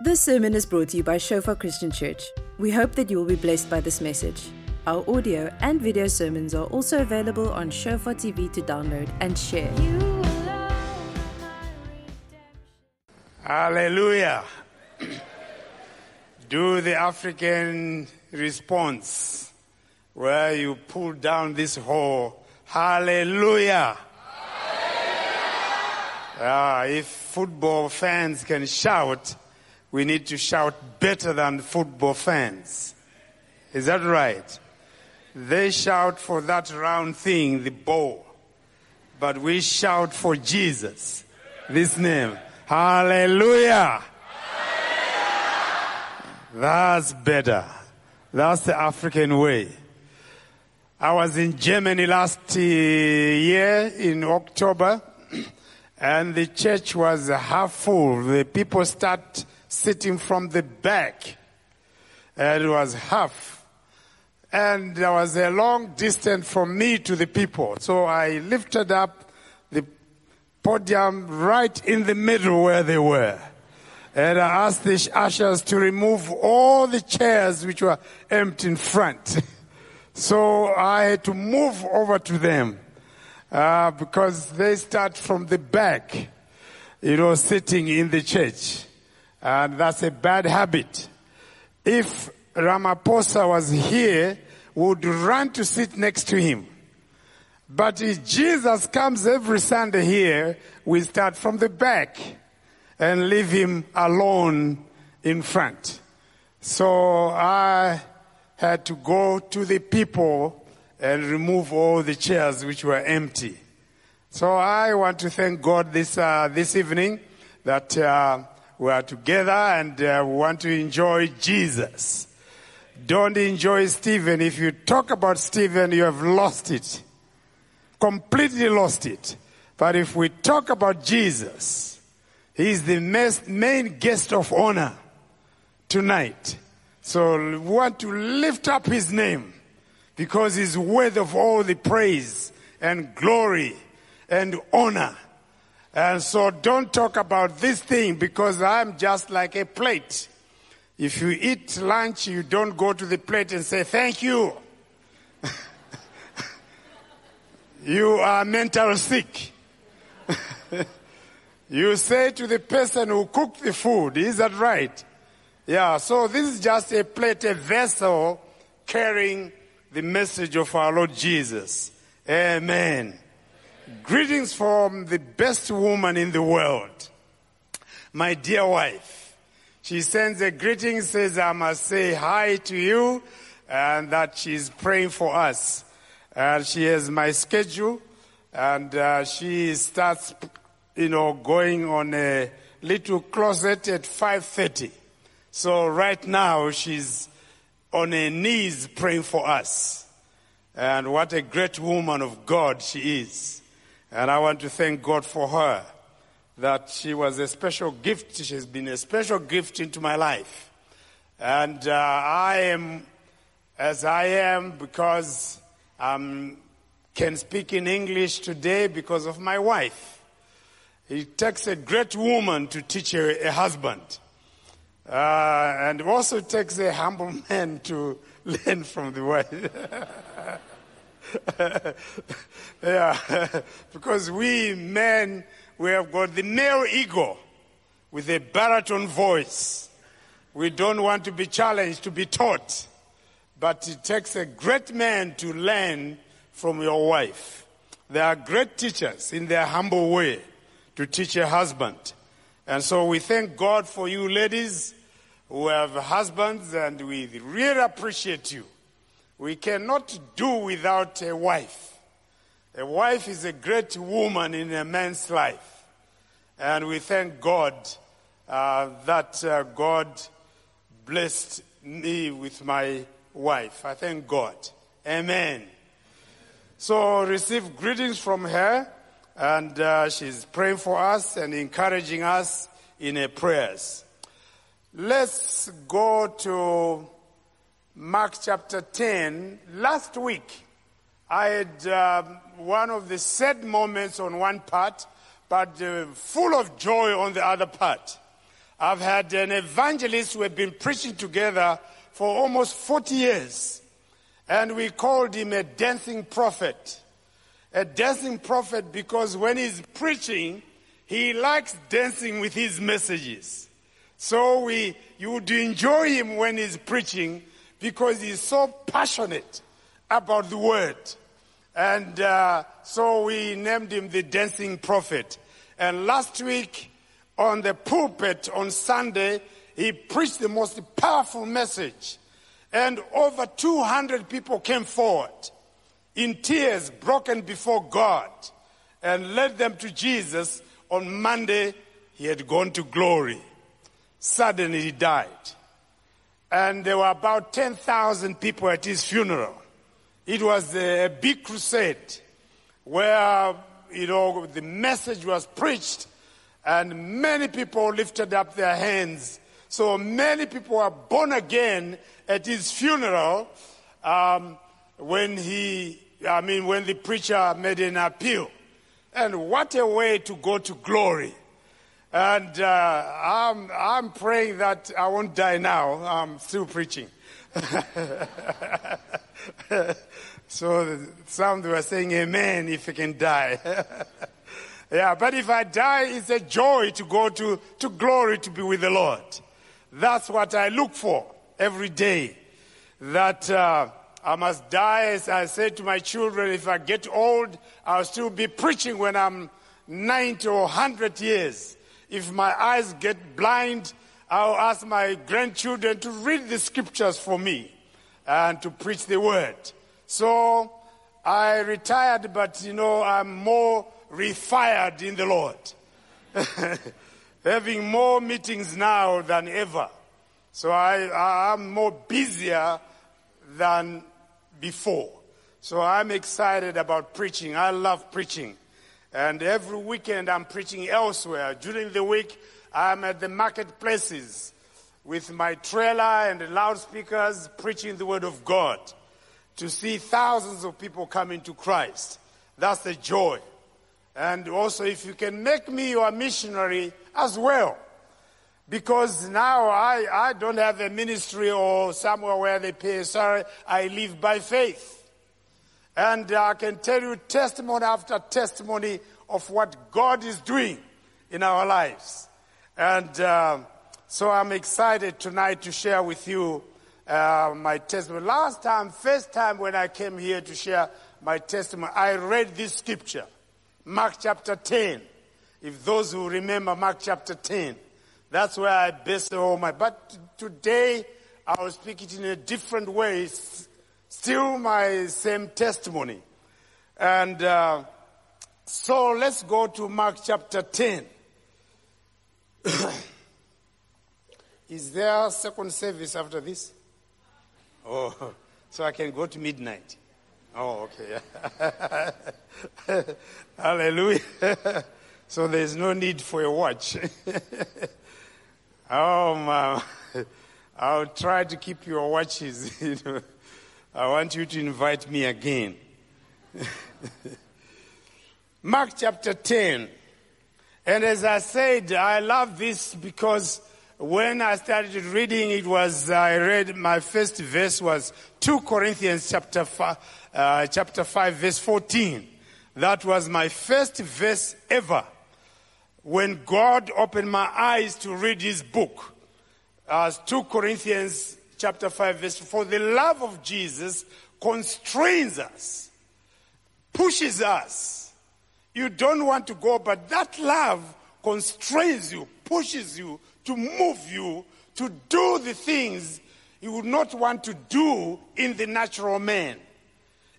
This sermon is brought to you by Shofar Christian Church. We hope that you will be blessed by this message. Our audio and video sermons are also available on Shofar TV to download and share. Hallelujah. Do the African response where you pull down this hole. Hallelujah. Ah, if football fans can shout, we need to shout better than football fans. Is that right? They shout for that round thing, the ball. But we shout for Jesus, this name. Hallelujah. That's better. That's the African way. I was in Germany last uh, year in October, and the church was half full. The people start sitting from the back, and it was half. And there was a long distance from me to the people, so I lifted up the podium right in the middle where they were. And I asked the ushers to remove all the chairs which were empty in front. so I had to move over to them uh, because they start from the back, you know, sitting in the church. And that's a bad habit. If Ramaphosa was here, would run to sit next to him. But if Jesus comes every Sunday here, we start from the back and leave him alone in front. So I had to go to the people and remove all the chairs which were empty. So I want to thank God this uh, this evening that uh, we are together and uh, we want to enjoy Jesus. Don't enjoy Stephen. If you talk about Stephen, you have lost it, completely lost it. But if we talk about Jesus, he is the main guest of honor tonight. So we want to lift up his name because he's worthy of all the praise and glory and honor. And so don't talk about this thing because I'm just like a plate. If you eat lunch, you don't go to the plate and say, thank you. you are mental sick. you say to the person who cooked the food, is that right? Yeah, so this is just a plate, a vessel carrying the message of our Lord Jesus. Amen. Greetings from the best woman in the world, my dear wife. She sends a greeting, says, I must say hi to you, and that she's praying for us. And she has my schedule, and uh, she starts, you know, going on a little closet at 5.30. So right now, she's on her knees praying for us. And what a great woman of God she is. And I want to thank God for her that she was a special gift. She has been a special gift into my life. And uh, I am as I am because I can speak in English today because of my wife. It takes a great woman to teach a, a husband. Uh, and also takes a humble man to learn from the wife. yeah, because we men, we have got the male ego with a baritone voice. We don't want to be challenged, to be taught. But it takes a great man to learn from your wife. They are great teachers in their humble way to teach a husband. And so we thank God for you ladies who have husbands and we really appreciate you. We cannot do without a wife. A wife is a great woman in a man's life. And we thank God uh, that uh, God blessed me with my wife. I thank God. Amen. So receive greetings from her, and uh, she's praying for us and encouraging us in her prayers. Let's go to Mark chapter 10. Last week, I had um, one of the sad moments on one part, but uh, full of joy on the other part. I've had an evangelist who have been preaching together for almost 40 years. And we called him a dancing prophet. A dancing prophet because when he's preaching, he likes dancing with his messages. So we, you would enjoy him when he's preaching because he's so passionate about the word. And uh, so we named him the dancing prophet. And last week on the pulpit on Sunday, he preached the most powerful message. And over 200 people came forward in tears, broken before God, and led them to Jesus. On Monday, he had gone to glory. Suddenly, he died. And there were about 10,000 people at his funeral. It was a big crusade where, you know, the message was preached and many people lifted up their hands. So many people were born again at his funeral um, when he, I mean, when the preacher made an appeal. And what a way to go to glory. And uh, I'm, I'm praying that I won't die now. I'm still preaching. so some were saying amen if you can die. yeah, but if I die, it's a joy to go to, to glory to be with the Lord. That's what I look for every day. That uh, I must die, as I say to my children, if I get old, I'll still be preaching when I'm 90 or 100 years. If my eyes get blind, I'll ask my grandchildren to read the scriptures for me and to preach the word. So I retired, but you know, I'm more refired in the Lord. Having more meetings now than ever. So I, I'm more busier than before. So I'm excited about preaching. I love preaching. And every weekend I'm preaching elsewhere. During the week, I'm at the marketplaces with my trailer and loudspeakers preaching the word of God to see thousands of people coming to Christ. That's the joy. And also, if you can make me your missionary as well, because now I, I don't have a ministry or somewhere where they pay salary. I live by faith. And I can tell you testimony after testimony of what God is doing in our lives. And uh, so I'm excited tonight to share with you uh, my testimony. Last time, first time when I came here to share my testimony, I read this scripture, Mark chapter 10. If those who remember Mark chapter 10, that's where I based all my. But today, I will speak it in a different way still my same testimony. And uh, so let's go to Mark chapter 10. Is there a second service after this? Oh, so I can go to midnight. Oh, okay. Hallelujah. so there's no need for a watch. oh, my. I'll try to keep your watches. You know. I want you to invite me again. Mark chapter 10. And as I said, I love this because when I started reading, it was, I read, my first verse was 2 Corinthians chapter 5, uh, chapter 5 verse 14. That was my first verse ever when God opened my eyes to read his book. As 2 Corinthians chapter 5, verse For the love of Jesus constrains us, pushes us. You don't want to go, but that love constrains you, pushes you to move you to do the things you would not want to do in the natural man.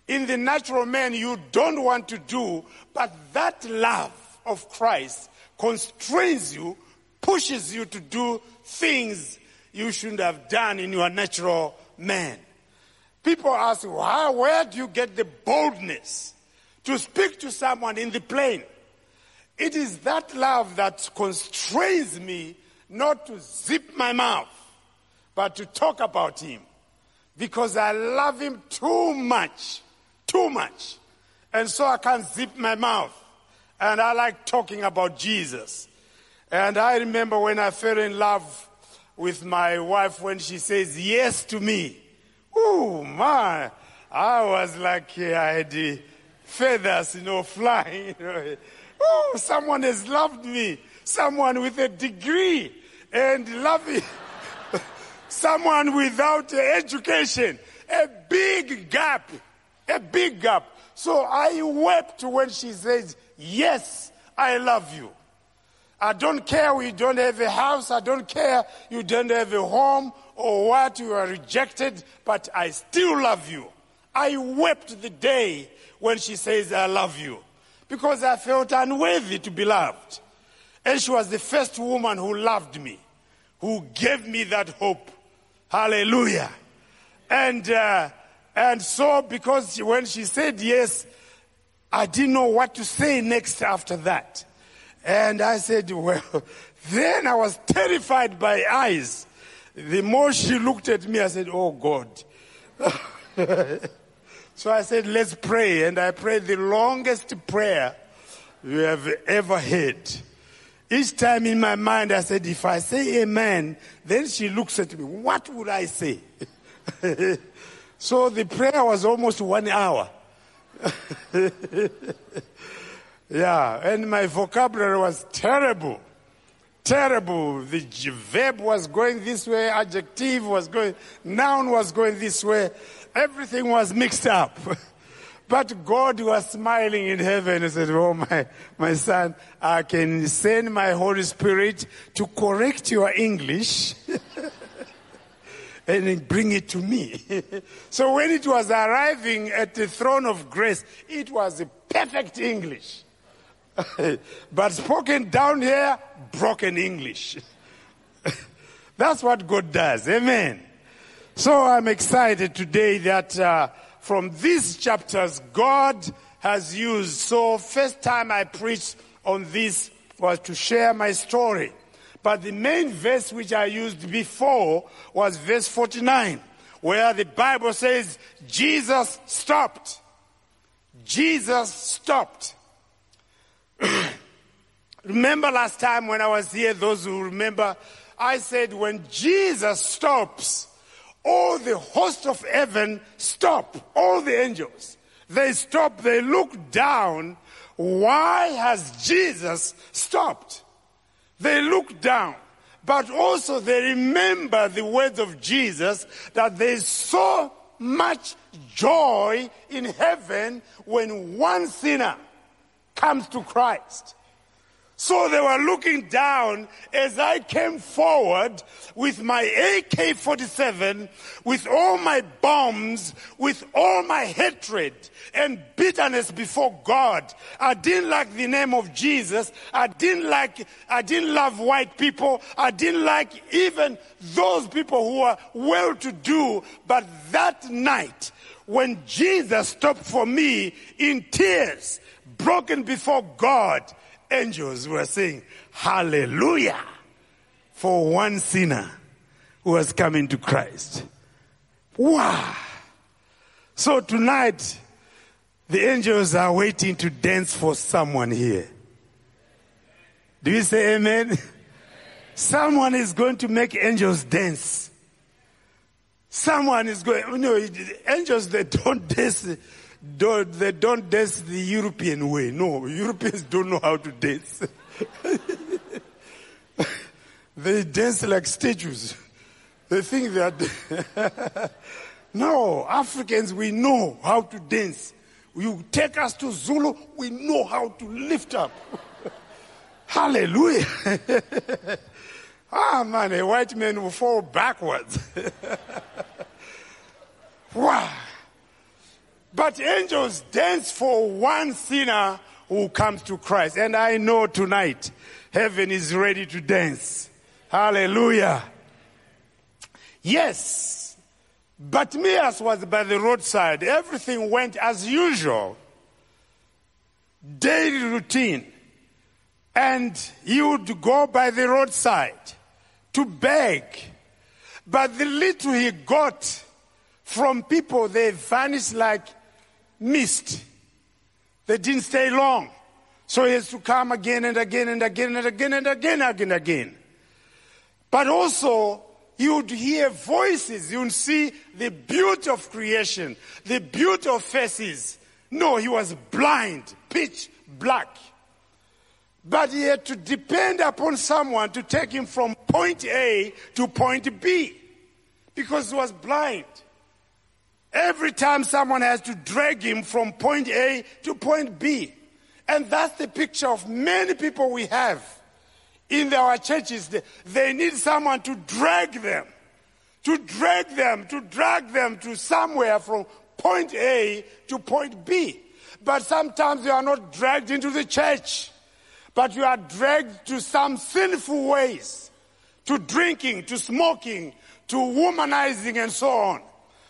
In the natural man, you don't want to do, but that love of Christ constrains you, pushes you to do things you shouldn't have done in your natural man. People ask, Why, where do you get the boldness to speak to someone in the plane? It is that love that constrains me not to zip my mouth, but to talk about him. Because I love him too much, too much. And so I can't zip my mouth. And I like talking about Jesus. And I remember when I fell in love with my wife when she says yes to me. Oh, man. I was like, I had the feathers, you know, flying. You know. Oh, someone has loved me. Someone with a degree and loving. someone without education. A big gap. A big gap. So I wept when she says, Yes, I love you. I don't care we don't have a house. I don't care you don't have a home or what. You are rejected, but I still love you. I wept the day when she says, I love you, because I felt unworthy to be loved. And she was the first woman who loved me, who gave me that hope. Hallelujah. And, uh, and so, because when she said yes, I didn't know what to say next after that. And I said, well, then I was terrified by eyes. The more she looked at me, I said, oh God. so I said, let's pray. And I prayed the longest prayer you have ever heard. Each time in my mind, I said, if I say amen, then she looks at me. What would I say? so the prayer was almost one hour. Yeah, and my vocabulary was terrible. Terrible. The verb was going this way, adjective was going, noun was going this way. Everything was mixed up. But God was smiling in heaven and said, Oh, my, my son, I can send my Holy Spirit to correct your English and bring it to me. so when it was arriving at the throne of grace, it was perfect English. but spoken down here, broken English. That's what God does. Amen. So I'm excited today that uh, from these chapters, God has used. So first time I preached on this was to share my story. But the main verse which I used before was verse 49, where the Bible says, Jesus stopped. Jesus stopped. remember last time when I was here, those who remember, I said when Jesus stops, all the host of heaven stop, all the angels. They stop, they look down. Why has Jesus stopped? They look down, but also they remember the words of Jesus that there's so much joy in heaven when one sinner comes to Christ. So they were looking down as I came forward with my AK 47, with all my bombs, with all my hatred and bitterness before God. I didn't like the name of Jesus. I didn't like, I didn't love white people. I didn't like even those people who are well to do. But that night, when Jesus stopped for me in tears, broken before God, angels were saying, Hallelujah for one sinner who has come into Christ. Wow. So tonight, the angels are waiting to dance for someone here. Do you say amen? Someone is going to make angels dance. Someone is going, you know, angels, they don't dance don't, they don't dance the European way. No, Europeans don't know how to dance. they dance like statues. They think that. no, Africans, we know how to dance. You take us to Zulu, we know how to lift up. Hallelujah. ah, man, a white man will fall backwards. wow. But angels dance for one sinner who comes to Christ. And I know tonight heaven is ready to dance. Hallelujah. Yes. Bartimaeus was by the roadside. Everything went as usual. Daily routine. And he would go by the roadside to beg. But the little he got from people, they vanished like mist. They didn't stay long. So he has to come again and again and again and again and again and again and again. But also, you would hear voices. You would see the beauty of creation, the beauty of faces. No, he was blind, pitch black. But he had to depend upon someone to take him from point A to point B because he was blind. Every time someone has to drag him from point A to point B. And that's the picture of many people we have in our churches. They need someone to drag them, to drag them, to drag them to somewhere from point A to point B. But sometimes you are not dragged into the church, but you are dragged to some sinful ways, to drinking, to smoking, to womanizing, and so on.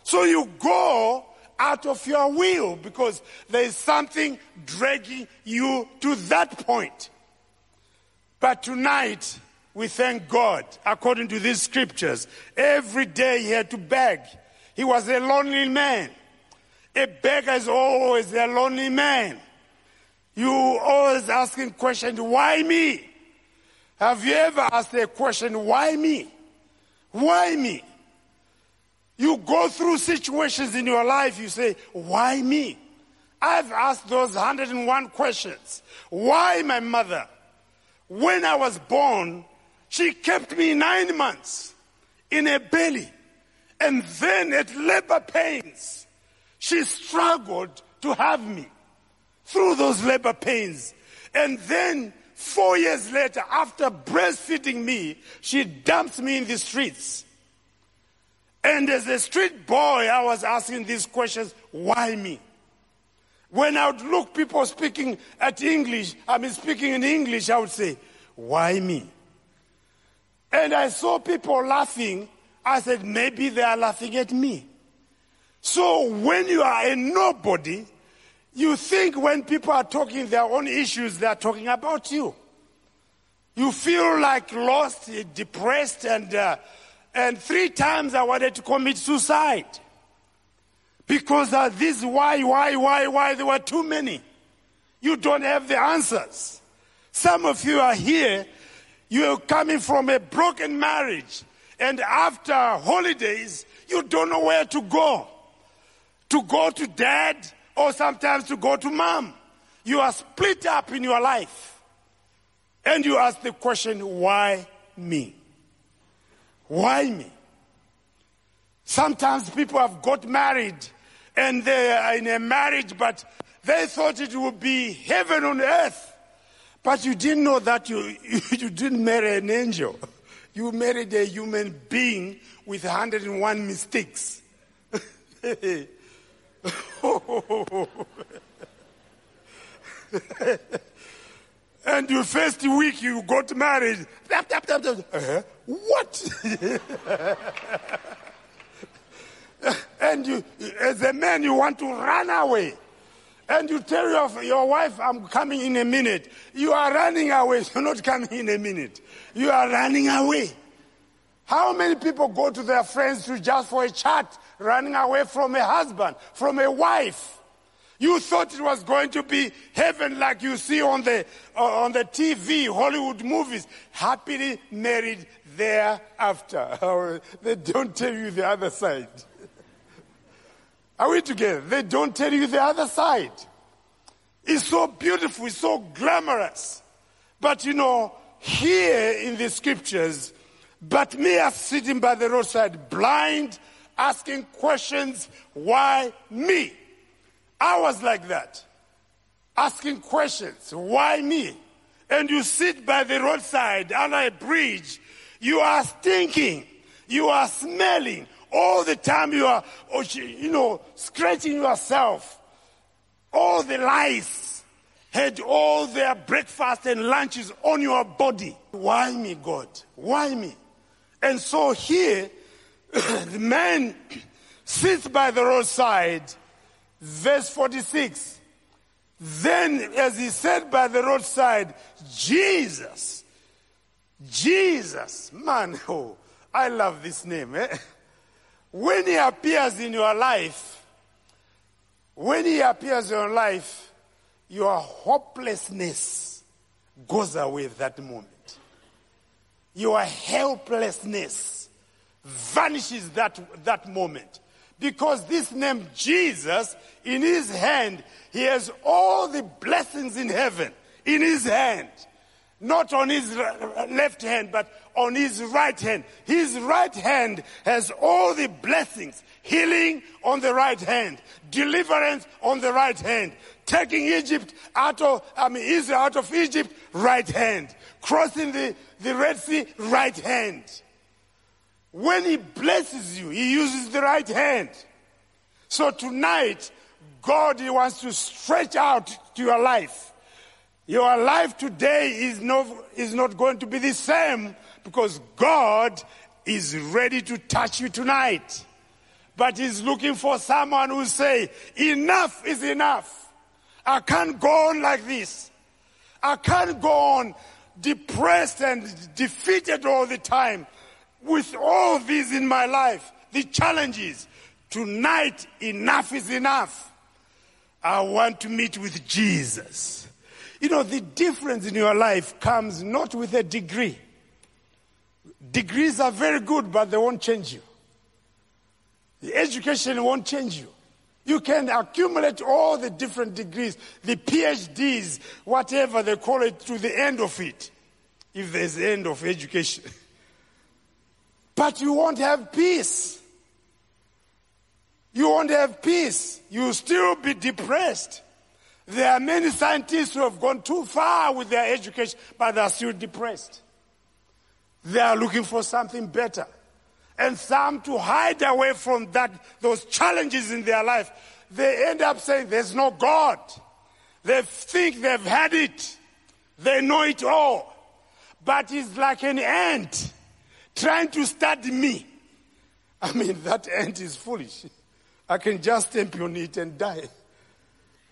So you go out of your will because there is something dragging you to that point. But tonight, we thank God, according to these scriptures. Every day he had to beg. He was a lonely man. A beggar is always a lonely man. You always asking questions, why me? Have you ever asked a question, why me? Why me? You go through situations in your life, you say, why me? I've asked those 101 questions. Why my mother? When I was born, she kept me nine months in a belly. And then at labor pains, she struggled to have me through those labor pains. And then four years later, after breastfeeding me, she dumped me in the streets. And as a street boy, I was asking these questions why me? When I would look people speaking at English, I mean speaking in English, I would say, why me? And I saw people laughing. I said, maybe they are laughing at me. So when you are a nobody, you think when people are talking their own issues, they are talking about you. You feel like lost, depressed, and uh, and three times I wanted to commit suicide. Because uh, this why, why, why, why, there were too many. You don't have the answers. Some of you are here, you're coming from a broken marriage, and after holidays, you don't know where to go. To go to dad, or sometimes to go to mom. You are split up in your life. And you ask the question, why me? Why me? Sometimes people have got married and they are in a marriage, but they thought it would be heaven on earth. But you didn't know that you, you didn't marry an angel. You married a human being with 101 mistakes. and your first week you got married. Uh-huh. What? and you, as a man, you want to run away. And you tell your, your wife, I'm coming in a minute. You are running away. You're not coming in a minute. You are running away. How many people go to their friends to just for a chat, running away from a husband, from a wife? You thought it was going to be heaven like you see on the, uh, on the TV, Hollywood movies. Happily married thereafter. they don't tell you the other side. Are we together? They don't tell you the other side. It's so beautiful, it's so glamorous. But you know, here in the scriptures, but me as sitting by the roadside, blind, asking questions, why me? I was like that, asking questions. Why me? And you sit by the roadside under a bridge, you are stinking, you are smelling. All the time you are, oh, you know, scratching yourself. All the lice had all their breakfast and lunches on your body. Why me, God? Why me? And so here, the man sits by the roadside Verse 46. Then, as he said by the roadside, Jesus, Jesus, man, oh, I love this name. Eh? When he appears in your life, when he appears in your life, your hopelessness goes away that moment. Your helplessness vanishes that, that moment. Because this name Jesus, in his hand, he has all the blessings in heaven in his hand. Not on his left hand, but on his right hand. His right hand has all the blessings. Healing on the right hand. Deliverance on the right hand. Taking Egypt out of, I mean, Israel out of Egypt, right hand. Crossing the, the Red Sea, right hand. When he blesses you, he uses the right hand. So tonight, God he wants to stretch out to your life. Your life today is not, is not going to be the same because God is ready to touch you tonight. But he's looking for someone who say, enough is enough. I can't go on like this. I can't go on depressed and defeated all the time with all these in my life, the challenges. Tonight, enough is enough. I want to meet with Jesus. You know, the difference in your life comes not with a degree. Degrees are very good, but they won't change you. The education won't change you. You can accumulate all the different degrees, the PhDs, whatever they call it, to the end of it, if there's the end of education. But you won't have peace. You won't have peace. You'll still be depressed. There are many scientists who have gone too far with their education, but they are still depressed. They are looking for something better. And some to hide away from that, those challenges in their life, they end up saying there's no God. They think they've had it. They know it all. But it's like an ant trying to study me. I mean, that ant is foolish. I can just stamp on it and die.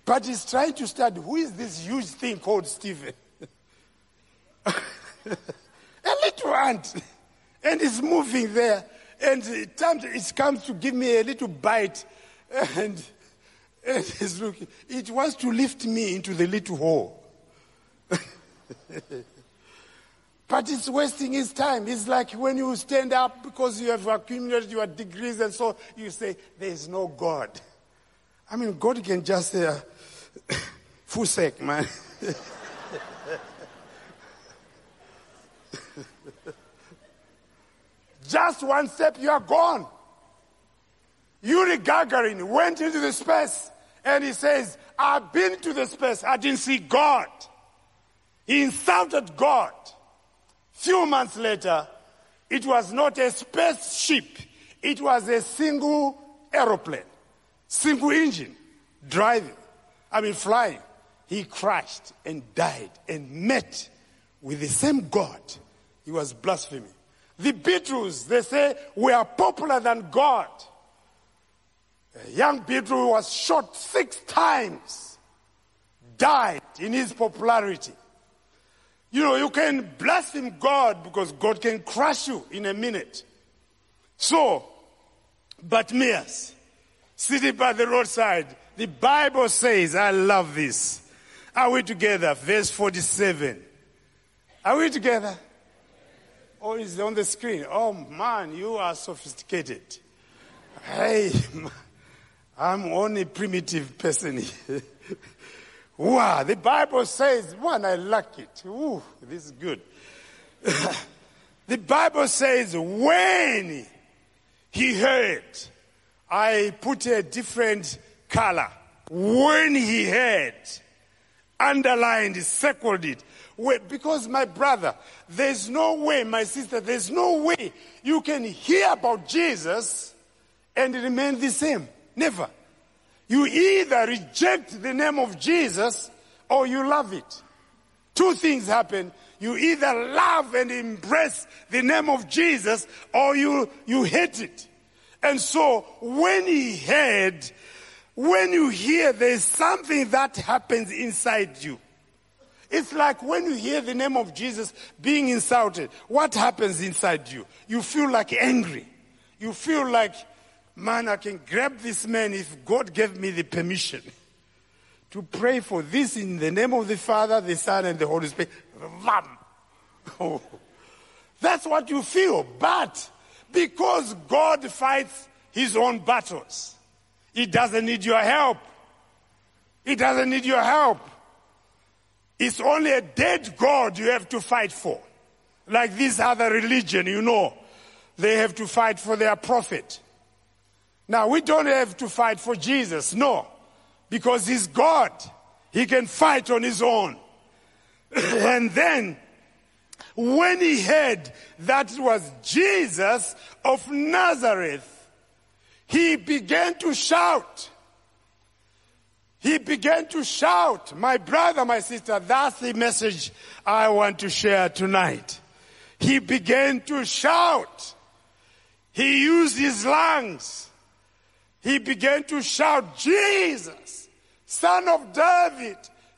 But he's trying to study who is this huge thing called Stephen? a little ant. And it's moving there. And it comes to give me a little bite. And, and it's looking. It wants to lift me into the little hole. But it's wasting his time. It's like when you stand up because you have accumulated your degrees and so you say, there is no God. I mean, God can just say, uh, full sake, man. just one step, you are gone. Yuri Gagarin went into the space and he says, I've been to the space. I didn't see God. He insulted God. Few months later, it was not a spaceship. It was a single aeroplane, single engine, driving, I mean flying. He crashed and died and met with the same God. He was blaspheming. The Beatles, they say, were popular than God. A young Beatle was shot six times, died in his popularity. You know, you can blaspheme God because God can crush you in a minute. So, but Bartimaeus, sitting by the roadside, the Bible says, I love this. Are we together? Verse 47. Are we together? Oh, or is it on the screen? Oh man, you are sophisticated. Hey, I'm only primitive person here. Wow, the Bible says, one, I like it. Ooh, this is good. the Bible says, when he heard, I put a different color. When he heard, underlined, circled it. Because my brother, there's no way, my sister, there's no way you can hear about Jesus and remain the same. Never. You either reject the name of Jesus or you love it. Two things happen. You either love and embrace the name of Jesus or you, you hate it. And so when he heard, when you hear there's something that happens inside you. It's like when you hear the name of Jesus being insulted, what happens inside you? You feel like angry. You feel like man, I can grab this man if God gave me the permission to pray for this in the name of the Father, the Son, and the Holy Spirit. Oh, that's what you feel. But because God fights his own battles, he doesn't need your help. He doesn't need your help. It's only a dead God you have to fight for. Like this other religion, you know, they have to fight for their prophet. Now, we don't have to fight for Jesus, no, because he's God. He can fight on his own. and then, when he heard that it was Jesus of Nazareth, he began to shout. He began to shout, My brother, my sister, that's the message I want to share tonight. He began to shout. He used his lungs. He began to shout, Jesus, son of David,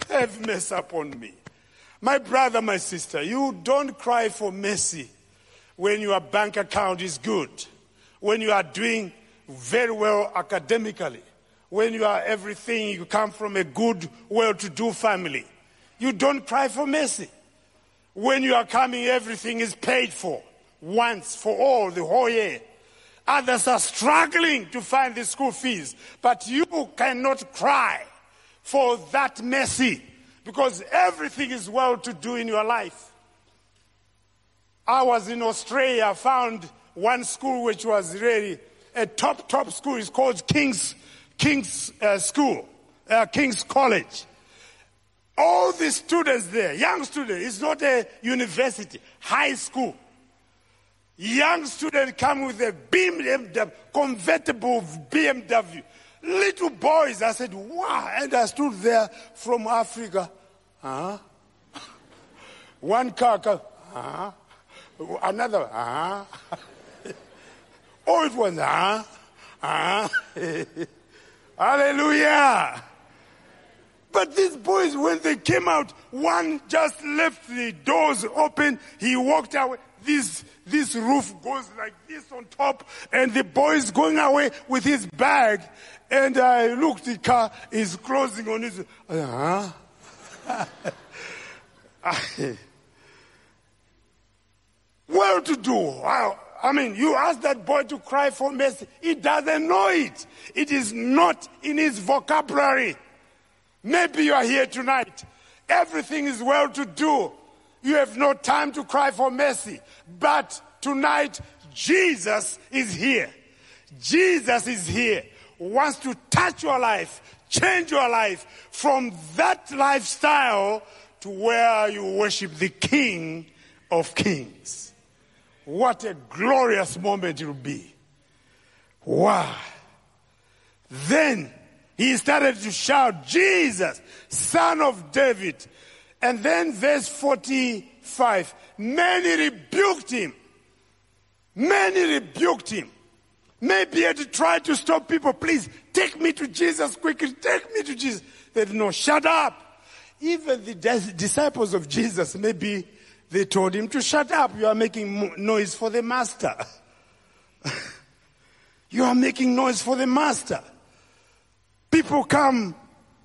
have mercy upon me. My brother, my sister, you don't cry for mercy when your bank account is good, when you are doing very well academically, when you are everything, you come from a good, well to do family. You don't cry for mercy. When you are coming, everything is paid for once for all the whole year. Others are struggling to find the school fees, but you cannot cry for that mercy because everything is well to do in your life. I was in Australia, found one school which was really a top, top school. It's called King's, King's uh, School, uh, King's College. All the students there, young students, it's not a university, high school. Young students come with a BMW, convertible BMW. Little boys, I said, wow. And I stood there from Africa. Huh? One car, car huh? Another, huh? Oh, it was, huh? Huh? Hallelujah. But these boys, when they came out, one just left the doors open. He walked away. This, this roof goes like this on top and the boy is going away with his bag. And I looked, the car is closing on his, uh huh? well to do. Wow. I mean, you ask that boy to cry for mercy. He doesn't know it. It is not in his vocabulary. Maybe you are here tonight. Everything is well to do. You have no time to cry for mercy. But tonight, Jesus is here. Jesus is here. Wants to touch your life, change your life from that lifestyle to where you worship the King of Kings. What a glorious moment it will be. Wow. Then he started to shout, Jesus, son of David. And then verse 45, many rebuked him. Many rebuked him. Maybe he had to to stop people. Please take me to Jesus quickly. Take me to Jesus. They said, no, shut up. Even the disciples of Jesus, maybe they told him to shut up. You are making noise for the master. you are making noise for the master. People come,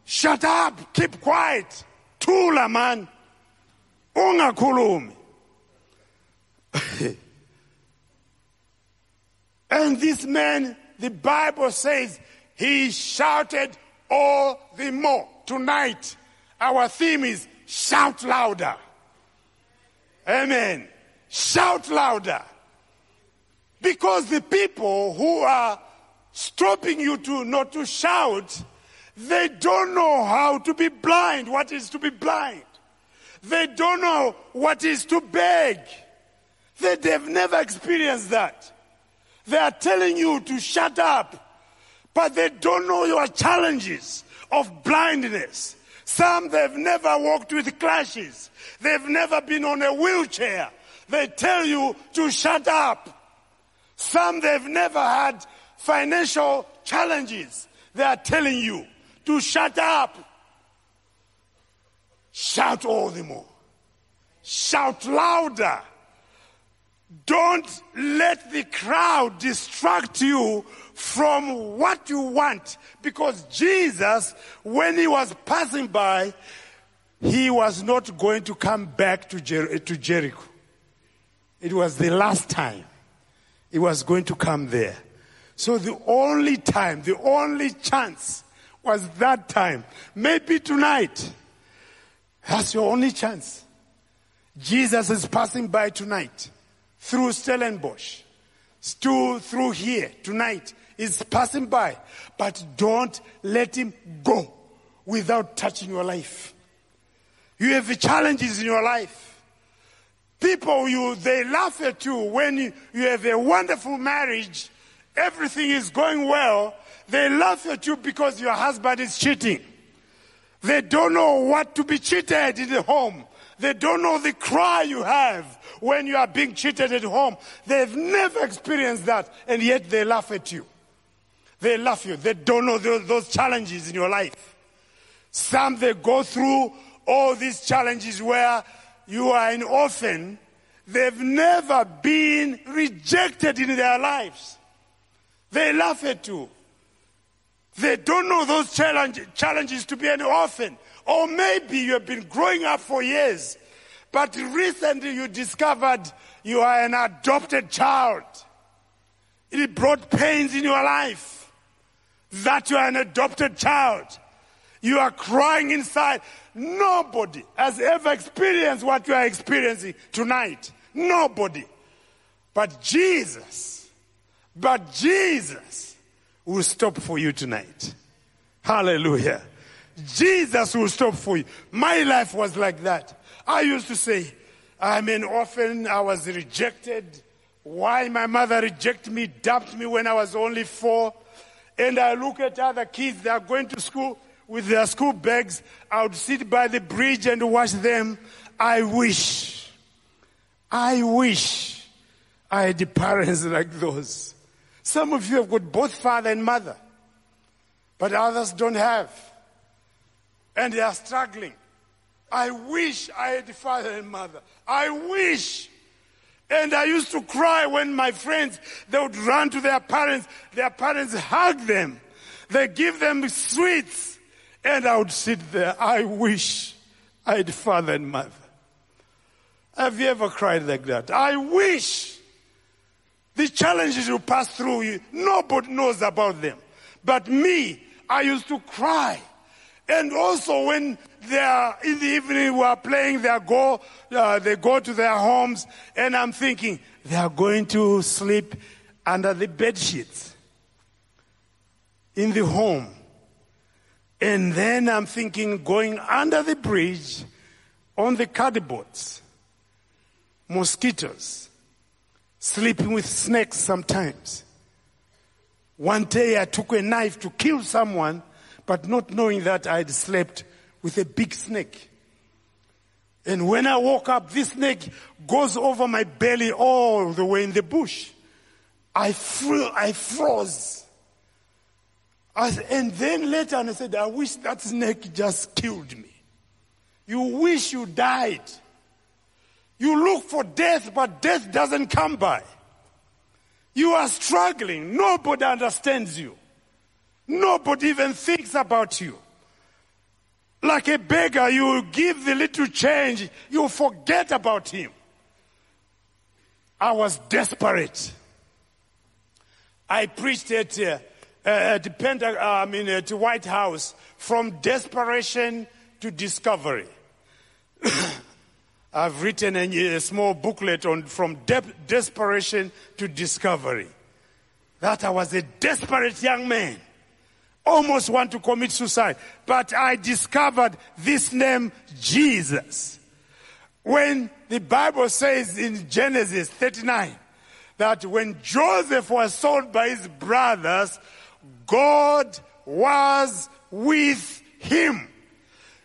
shut up, keep quiet. Tula man. Ungakhulumi. and this man, the Bible says, he shouted all the more. Tonight, our theme is shout louder. Amen. Shout louder. Because the people who are stopping you to not to shout, they don't know how to be blind. What is to be blind? They don't know what is to beg. They, they've never experienced that. They are telling you to shut up, but they don't know your challenges of blindness. Some they've never walked with clashes. They've never been on a wheelchair. They tell you to shut up. Some they've never had financial challenges. They are telling you to shut up. Shout all the more. Shout louder. Don't let the crowd distract you from what you want. Because Jesus, when he was passing by, he was not going to come back to, Jer- to Jericho. It was the last time he was going to come there. So the only time, the only chance was that time. Maybe tonight. That's your only chance. Jesus is passing by tonight through Stellenbosch. Still through here tonight. He's passing by. But don't let him go without touching your life. You have challenges in your life. People, you, they laugh at you when you, you have a wonderful marriage. Everything is going well. They laugh at you because your husband is cheating. They don't know what to be cheated in the home. They don't know the cry you have when you are being cheated at home. They've never experienced that, and yet they laugh at you. They laugh you. They don't know those, those challenges in your life. Some they go through all these challenges where you are an orphan. They've never been rejected in their lives. They laugh at you. They don't know those challenge, challenges to be an orphan. Or maybe you have been growing up for years, but recently you discovered you are an adopted child. It brought pains in your life that you are an adopted child. You are crying inside. Nobody has ever experienced what you are experiencing tonight. Nobody. But Jesus, but Jesus will stop for you tonight. Hallelujah. Jesus will stop for you. My life was like that. I used to say, I'm an orphan. I was rejected. Why my mother rejected me, dumped me when I was only four. And I look at other kids, they are going to school with their school bags. I would sit by the bridge and watch them. I wish, I wish I had parents like those. Some of you have got both father and mother, but others don't have and they are struggling. I wish I had a father and mother. I wish. And I used to cry when my friends, they would run to their parents. Their parents hug them. They give them sweets. And I would sit there. I wish I had father and mother. Have you ever cried like that? I wish. The challenges you pass through, nobody knows about them. But me, I used to cry. And also when they are in the evening, we are playing, they go, uh, they go to their homes, and I'm thinking they are going to sleep under the bed sheets in the home. And then I'm thinking going under the bridge on the cardboards, mosquitoes, sleeping with snakes sometimes. One day I took a knife to kill someone but not knowing that I had slept with a big snake. And when I woke up, this snake goes over my belly all the way in the bush. I, fro- I froze. I, and then later I said, I wish that snake just killed me. You wish you died. You look for death, but death doesn't come by. You are struggling. Nobody understands you. Nobody even thinks about you. Like a beggar, you give the little change, you forget about him. I was desperate. I preached at, uh, at the Pentagon, uh, I mean, at the White House from desperation to discovery. I've written a, small booklet on from de- desperation to discovery. That I was a desperate young man almost want to commit suicide. But I discovered this name, Jesus. When the Bible says in Genesis 39 that when Joseph was sold by his brothers, God was with him.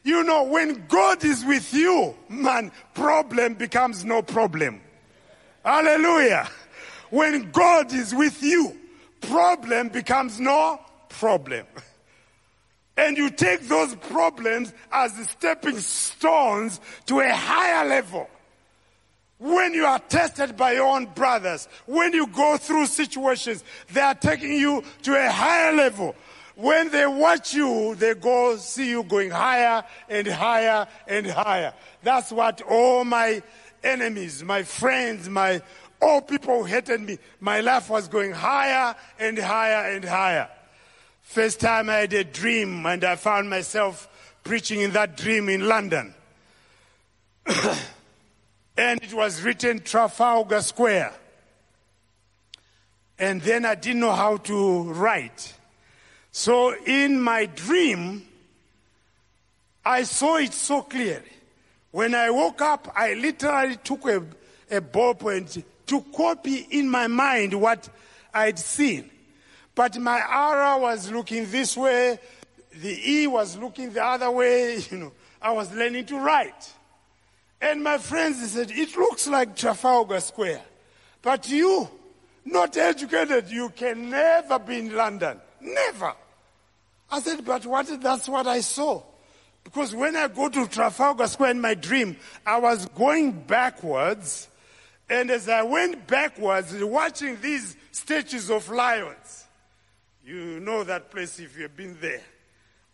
You know, when God is with you, man, problem becomes no problem. Hallelujah. When God is with you, problem becomes no problem. And you take those problems as stepping stones to a higher level. When you are tested by your own brothers, when you go through situations, they are taking you to a higher level. When they watch you, they go see you going higher and higher and higher. That's what all my enemies, my friends, my all people who hated me, my life was going higher and higher and higher. First time I had a dream and I found myself preaching in that dream in London. and it was written Trafalgar Square. And then I didn't know how to write. So in my dream, I saw it so clearly. When I woke up, I literally took a, a ballpoint to copy in my mind what I'd seen. But my aura was looking this way, the E was looking the other way, you know. I was learning to write. And my friends said, it looks like Trafalgar Square. But you, not educated, you can never be in London. Never. I said, but what, that's what I saw. Because when I go to Trafalgar Square in my dream, I was going backwards. And as I went backwards, watching these statues of lions, you know that place if you've been there,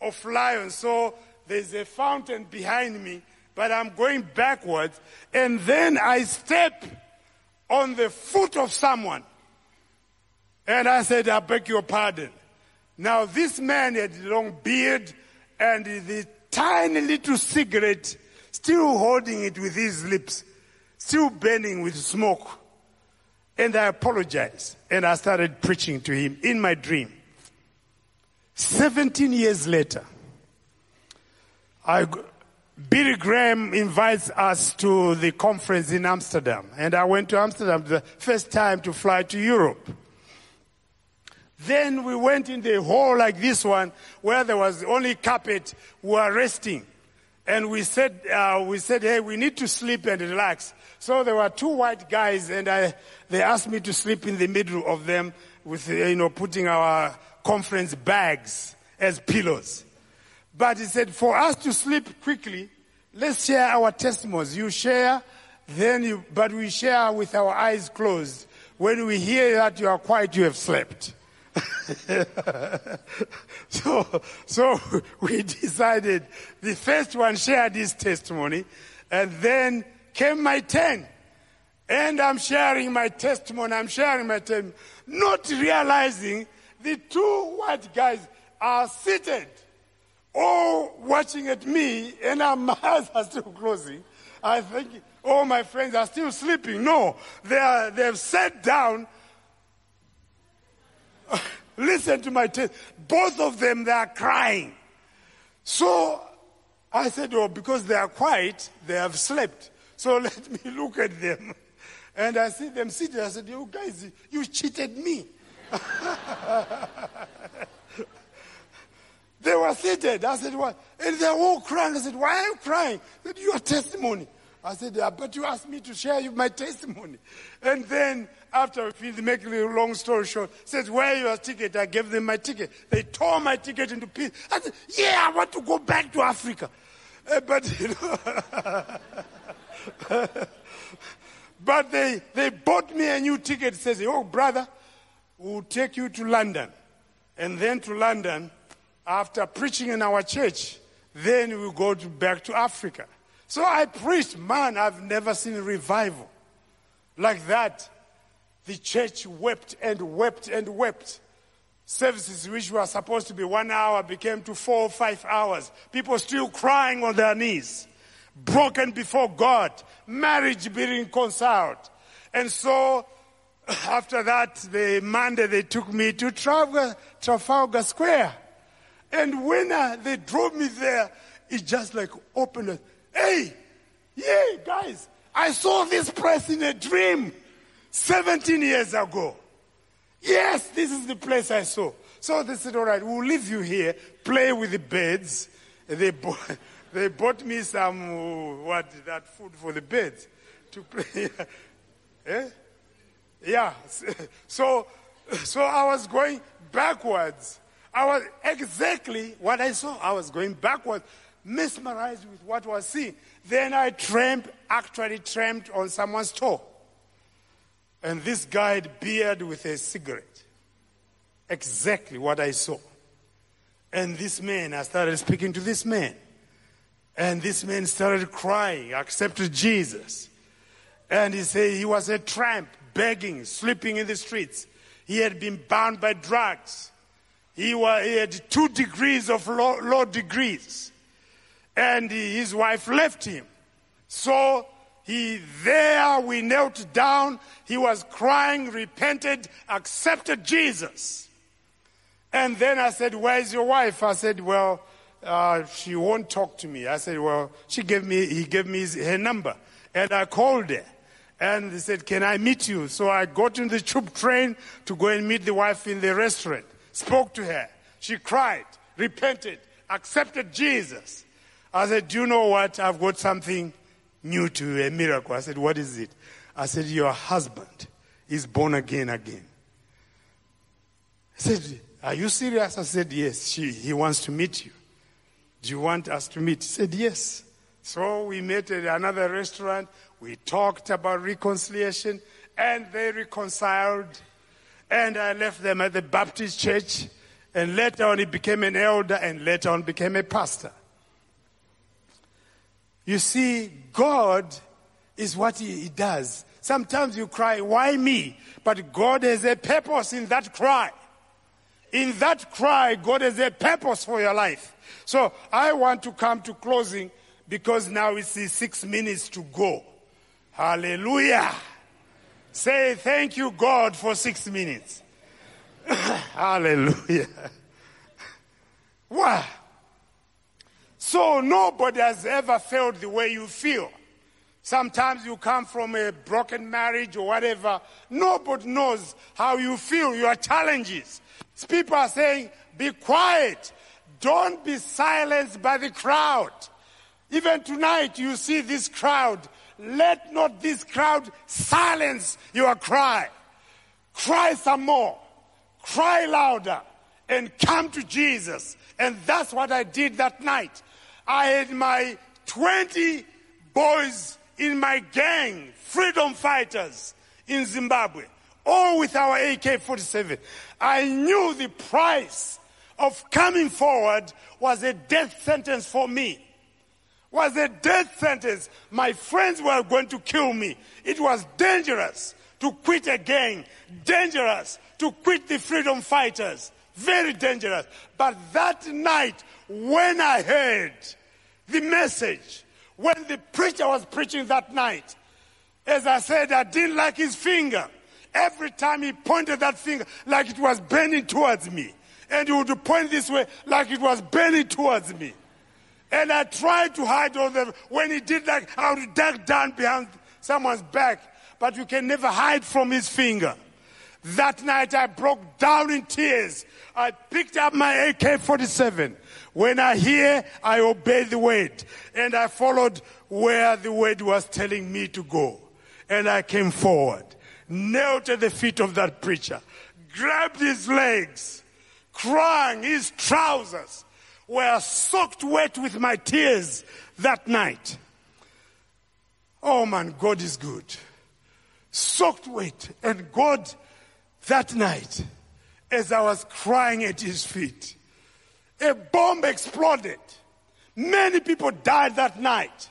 of lions. So there's a fountain behind me, but I'm going backwards. And then I step on the foot of someone. And I said, I beg your pardon. Now this man had a long beard and the tiny little cigarette, still holding it with his lips, still burning with smoke. And I apologized and I started preaching to him in my dream. 17 years later, I, Billy Graham invites us to the conference in Amsterdam. And I went to Amsterdam the first time to fly to Europe. Then we went in the hall like this one, where there was only carpet. We were resting, and we said, uh, we said, hey, we need to sleep and relax. So there were two white guys, and I, they asked me to sleep in the middle of them, with you know, putting our conference bags as pillows. But he said, for us to sleep quickly, let's share our testimonies. You share, then you, but we share with our eyes closed. When we hear that you are quiet, you have slept. so, so we decided the first one shared his testimony, and then came my turn. And I'm sharing my testimony, I'm sharing my testimony, not realizing the two white guys are seated, all watching at me, and my eyes are still closing. I think all my friends are still sleeping. No, they are, they've sat down Listen to my test. Both of them, they are crying. So I said, oh, because they are quiet, they have slept. So let me look at them. And I see them sitting. I said, you guys, you cheated me. they were seated. I said, what? And they're all crying. I said, why are you crying? I said, your testimony. I said, yeah, but you asked me to share you my testimony. And then after making a long story short, says, where your ticket? I gave them my ticket. They tore my ticket into pieces. I said, yeah, I want to go back to Africa. Uh, but, you know, but they, they bought me a new ticket. Says, oh, brother, we'll take you to London. And then to London, after preaching in our church, then we'll go to, back to Africa. So I preached, man, I've never seen a revival like that. The church wept and wept and wept. Services which were supposed to be one hour became to four or five hours. People still crying on their knees, broken before God, marriage being reconciled. And so after that, the Monday they took me to Trafalgar, Trafalgar Square. And when uh, they drove me there, it just like opened Hey, yeah, guys, I saw this place in a dream 17 years ago. Yes, this is the place I saw. So they said, all right, we'll leave you here, play with the birds. They, bought, they bought me some, what, that food for the birds to play. eh? Yeah. So, so I was going backwards. I was exactly what I saw. I was going backwards mesmerized with what was seen. Then I tramped, actually tramped on someone's toe. And this guy had beard with a cigarette. Exactly what I saw. And this man, I started speaking to this man. And this man started crying, accepted Jesus. And he said he was a tramp, begging, sleeping in the streets. He had been bound by drugs. He, was, he had two degrees of law, law degrees. And his wife left him. So he there we knelt down. He was crying, repented, accepted Jesus. And then I said, Where's your wife? I said, Well, uh, she won't talk to me. I said, Well, she gave me, he gave me his, her number. And I called her. And he said, Can I meet you? So I got in the tube train to go and meet the wife in the restaurant. Spoke to her. She cried, repented, accepted Jesus. I said, Do you know what? I've got something new to a miracle. I said, What is it? I said, Your husband is born again again. I said, Are you serious? I said, Yes. She, he wants to meet you. Do you want us to meet? He said, Yes. So we met at another restaurant. We talked about reconciliation, and they reconciled. And I left them at the Baptist church. And later on, he became an elder, and later on, became a pastor. You see, God is what he, he does. Sometimes you cry, Why me? But God has a purpose in that cry. In that cry, God has a purpose for your life. So I want to come to closing because now it's six minutes to go. Hallelujah. Say thank you, God, for six minutes. Hallelujah. Wow. So nobody has ever felt the way you feel. Sometimes you come from a broken marriage or whatever. Nobody knows how you feel, your challenges. People are saying, be quiet. Don't be silenced by the crowd. Even tonight, you see this crowd. Let not this crowd silence your cry. Cry some more. Cry louder and come to Jesus. And that's what I did that night. I had my 20 boys in my gang, freedom fighters in Zimbabwe, all with our AK 47. I knew the price of coming forward was a death sentence for me. Was a death sentence. My friends were going to kill me. It was dangerous to quit a gang, dangerous to quit the freedom fighters, very dangerous. But that night, when I heard the message, when the preacher was preaching that night, as I said, I didn't like his finger. Every time he pointed that finger, like it was bending towards me. And he would point this way, like it was bending towards me. And I tried to hide all them. When he did that, I would duck down behind someone's back. But you can never hide from his finger. That night I broke down in tears. I picked up my AK 47. When I hear, I obey the word. And I followed where the word was telling me to go. And I came forward, knelt at the feet of that preacher, grabbed his legs, crying. His trousers were soaked wet with my tears that night. Oh man, God is good. Soaked wet. And God, that night, as I was crying at his feet, a bomb exploded. Many people died that night.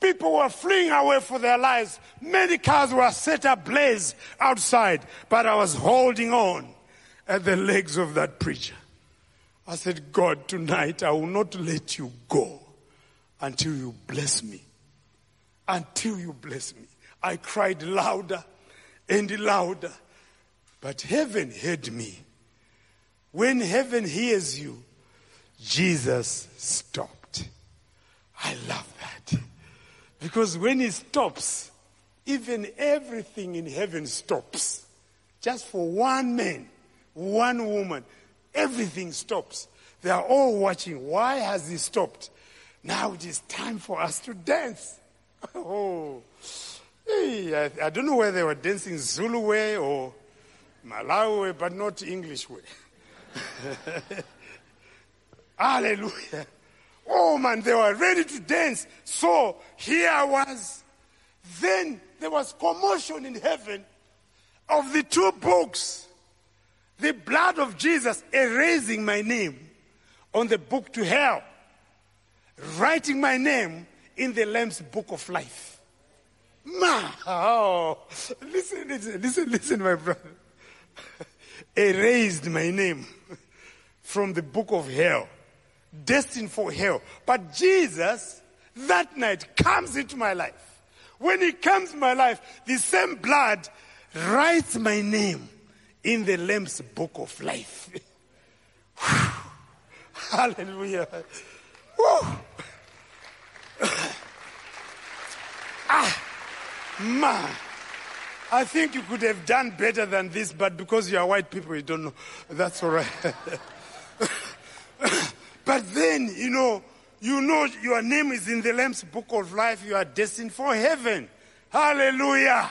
People were fleeing away for their lives. Many cars were set ablaze outside, but I was holding on at the legs of that preacher. I said, God, tonight I will not let you go until you bless me. Until you bless me. I cried louder and louder, but heaven heard me. When heaven hears you, Jesus stopped. I love that. Because when he stops, even everything in heaven stops. Just for one man, one woman, everything stops. They are all watching. Why has he stopped? Now it is time for us to dance. Oh, hey, I, I don't know whether they were dancing Zulu way or Malawi but not English way. Hallelujah. Oh man, they were ready to dance. So here I was. Then there was commotion in heaven of the two books. The blood of Jesus erasing my name on the book to hell, writing my name in the Lamb's book of life. Ma, oh, listen, listen, listen, listen, my brother. Erased my name from the book of hell, destined for hell. But Jesus, that night, comes into my life. When he comes in my life, the same blood writes my name in the Lamb's book of life. Hallelujah. Ah, man. I think you could have done better than this, but because you are white people, you don't know. That's all right. but then, you know, you know your name is in the Lamb's book of life. You are destined for heaven. Hallelujah.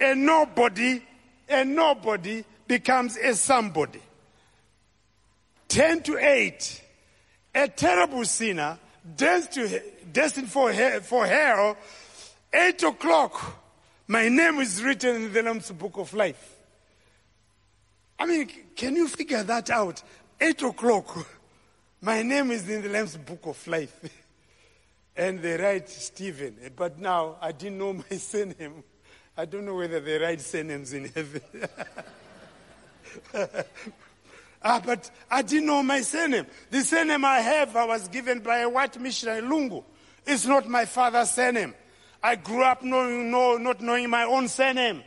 And nobody, and nobody becomes a somebody. 10 to 8, a terrible sinner, destined, destined for, for hell, 8 o'clock, my name is written in the Lamb's book of life. I mean, can you figure that out? 8 o'clock, my name is in the Lamb's book of life. and they write Stephen, but now I didn't know my surname. I don't know whether they write surnames in heaven. ah, but I didn't know my surname. The surname I have, I was given by a white missionary, Lungu. It's not my father's surname. I grew up knowing, know, not knowing my own surname.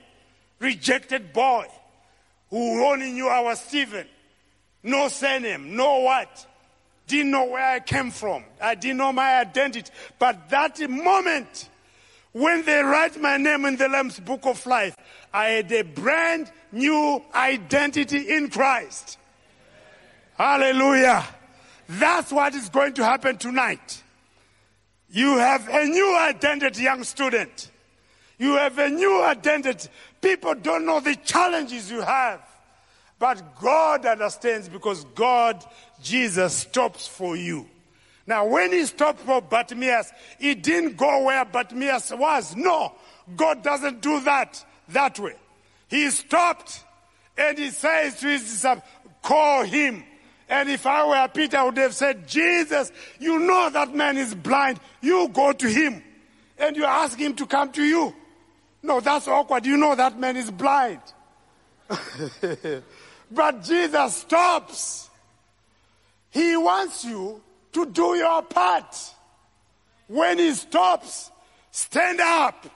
Rejected boy who only knew I was Stephen. No surname, no what. Didn't know where I came from. I didn't know my identity. But that moment, when they write my name in the Lamb's book of life, I had a brand new identity in Christ. Hallelujah. That's what is going to happen tonight. You have a new identity, young student. You have a new identity. People don't know the challenges you have. But God understands because God, Jesus, stops for you. Now, when he stopped for Bartimaeus, he didn't go where Bartimaeus was. No, God doesn't do that that way. He stopped and he says to his disciples, call him. And if I were Peter, I would have said, Jesus, you know that man is blind. You go to him and you ask him to come to you. No, that's awkward. You know that man is blind. but Jesus stops. He wants you to do your part. When he stops, stand up.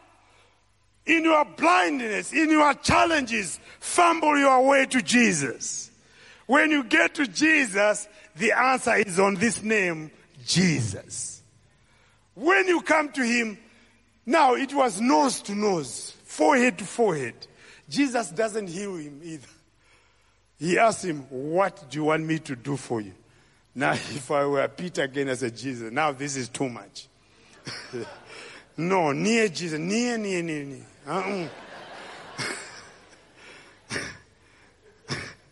In your blindness, in your challenges, fumble your way to Jesus. When you get to Jesus, the answer is on this name, Jesus. When you come to him, now it was nose to nose, forehead to forehead. Jesus doesn't heal him either. He asked him, What do you want me to do for you? Now, if I were Peter again, I said, Jesus, now this is too much. no, near Jesus, near, near, near, near. Uh-uh.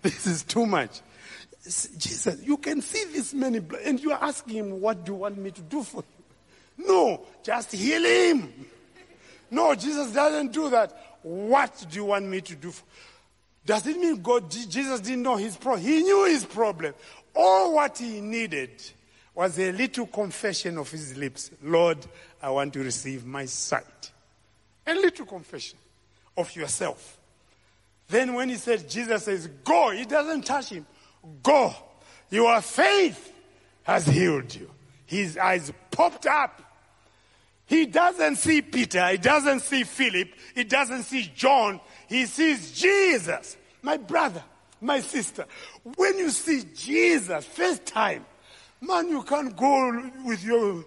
this is too much. Jesus, you can see this many, and you are asking him, What do you want me to do for you? No, just heal him. No, Jesus doesn't do that. What do you want me to do for does it mean God, Jesus didn't know his problem? He knew his problem. All what he needed was a little confession of his lips. Lord, I want to receive my sight. A little confession of yourself. Then when he said, Jesus says, go, he doesn't touch him. Go. Your faith has healed you. His eyes popped up. He doesn't see Peter. He doesn't see Philip. He doesn't see John. He sees Jesus. My brother, my sister, when you see Jesus first time, man, you can't go with your,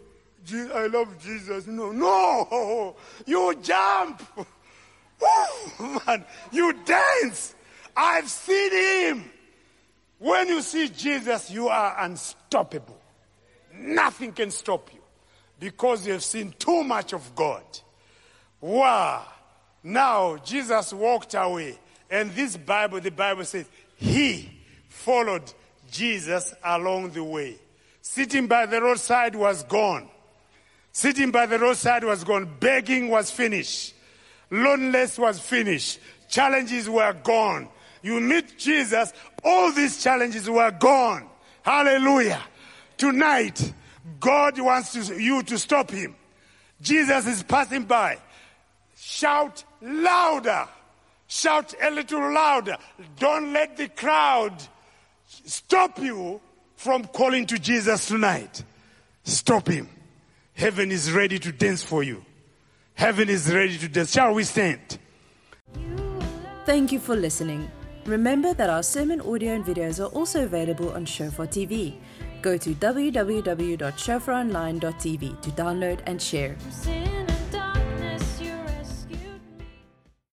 I love Jesus. No, no, you jump. Woo, man, you dance. I've seen him. When you see Jesus, you are unstoppable. Nothing can stop you because you have seen too much of God. Wow. Now, Jesus walked away. And this Bible, the Bible says, he followed Jesus along the way. Sitting by the roadside was gone. Sitting by the roadside was gone. Begging was finished. Loneliness was finished. Challenges were gone. You meet Jesus, all these challenges were gone. Hallelujah. Tonight, God wants to, you to stop him. Jesus is passing by. Shout louder. Shout a little louder. Don't let the crowd stop you from calling to Jesus tonight. Stop him. Heaven is ready to dance for you. Heaven is ready to dance. Shall we stand? Thank you for listening. Remember that our sermon audio and videos are also available on Shofar TV. Go to www.shofaronline.tv to download and share.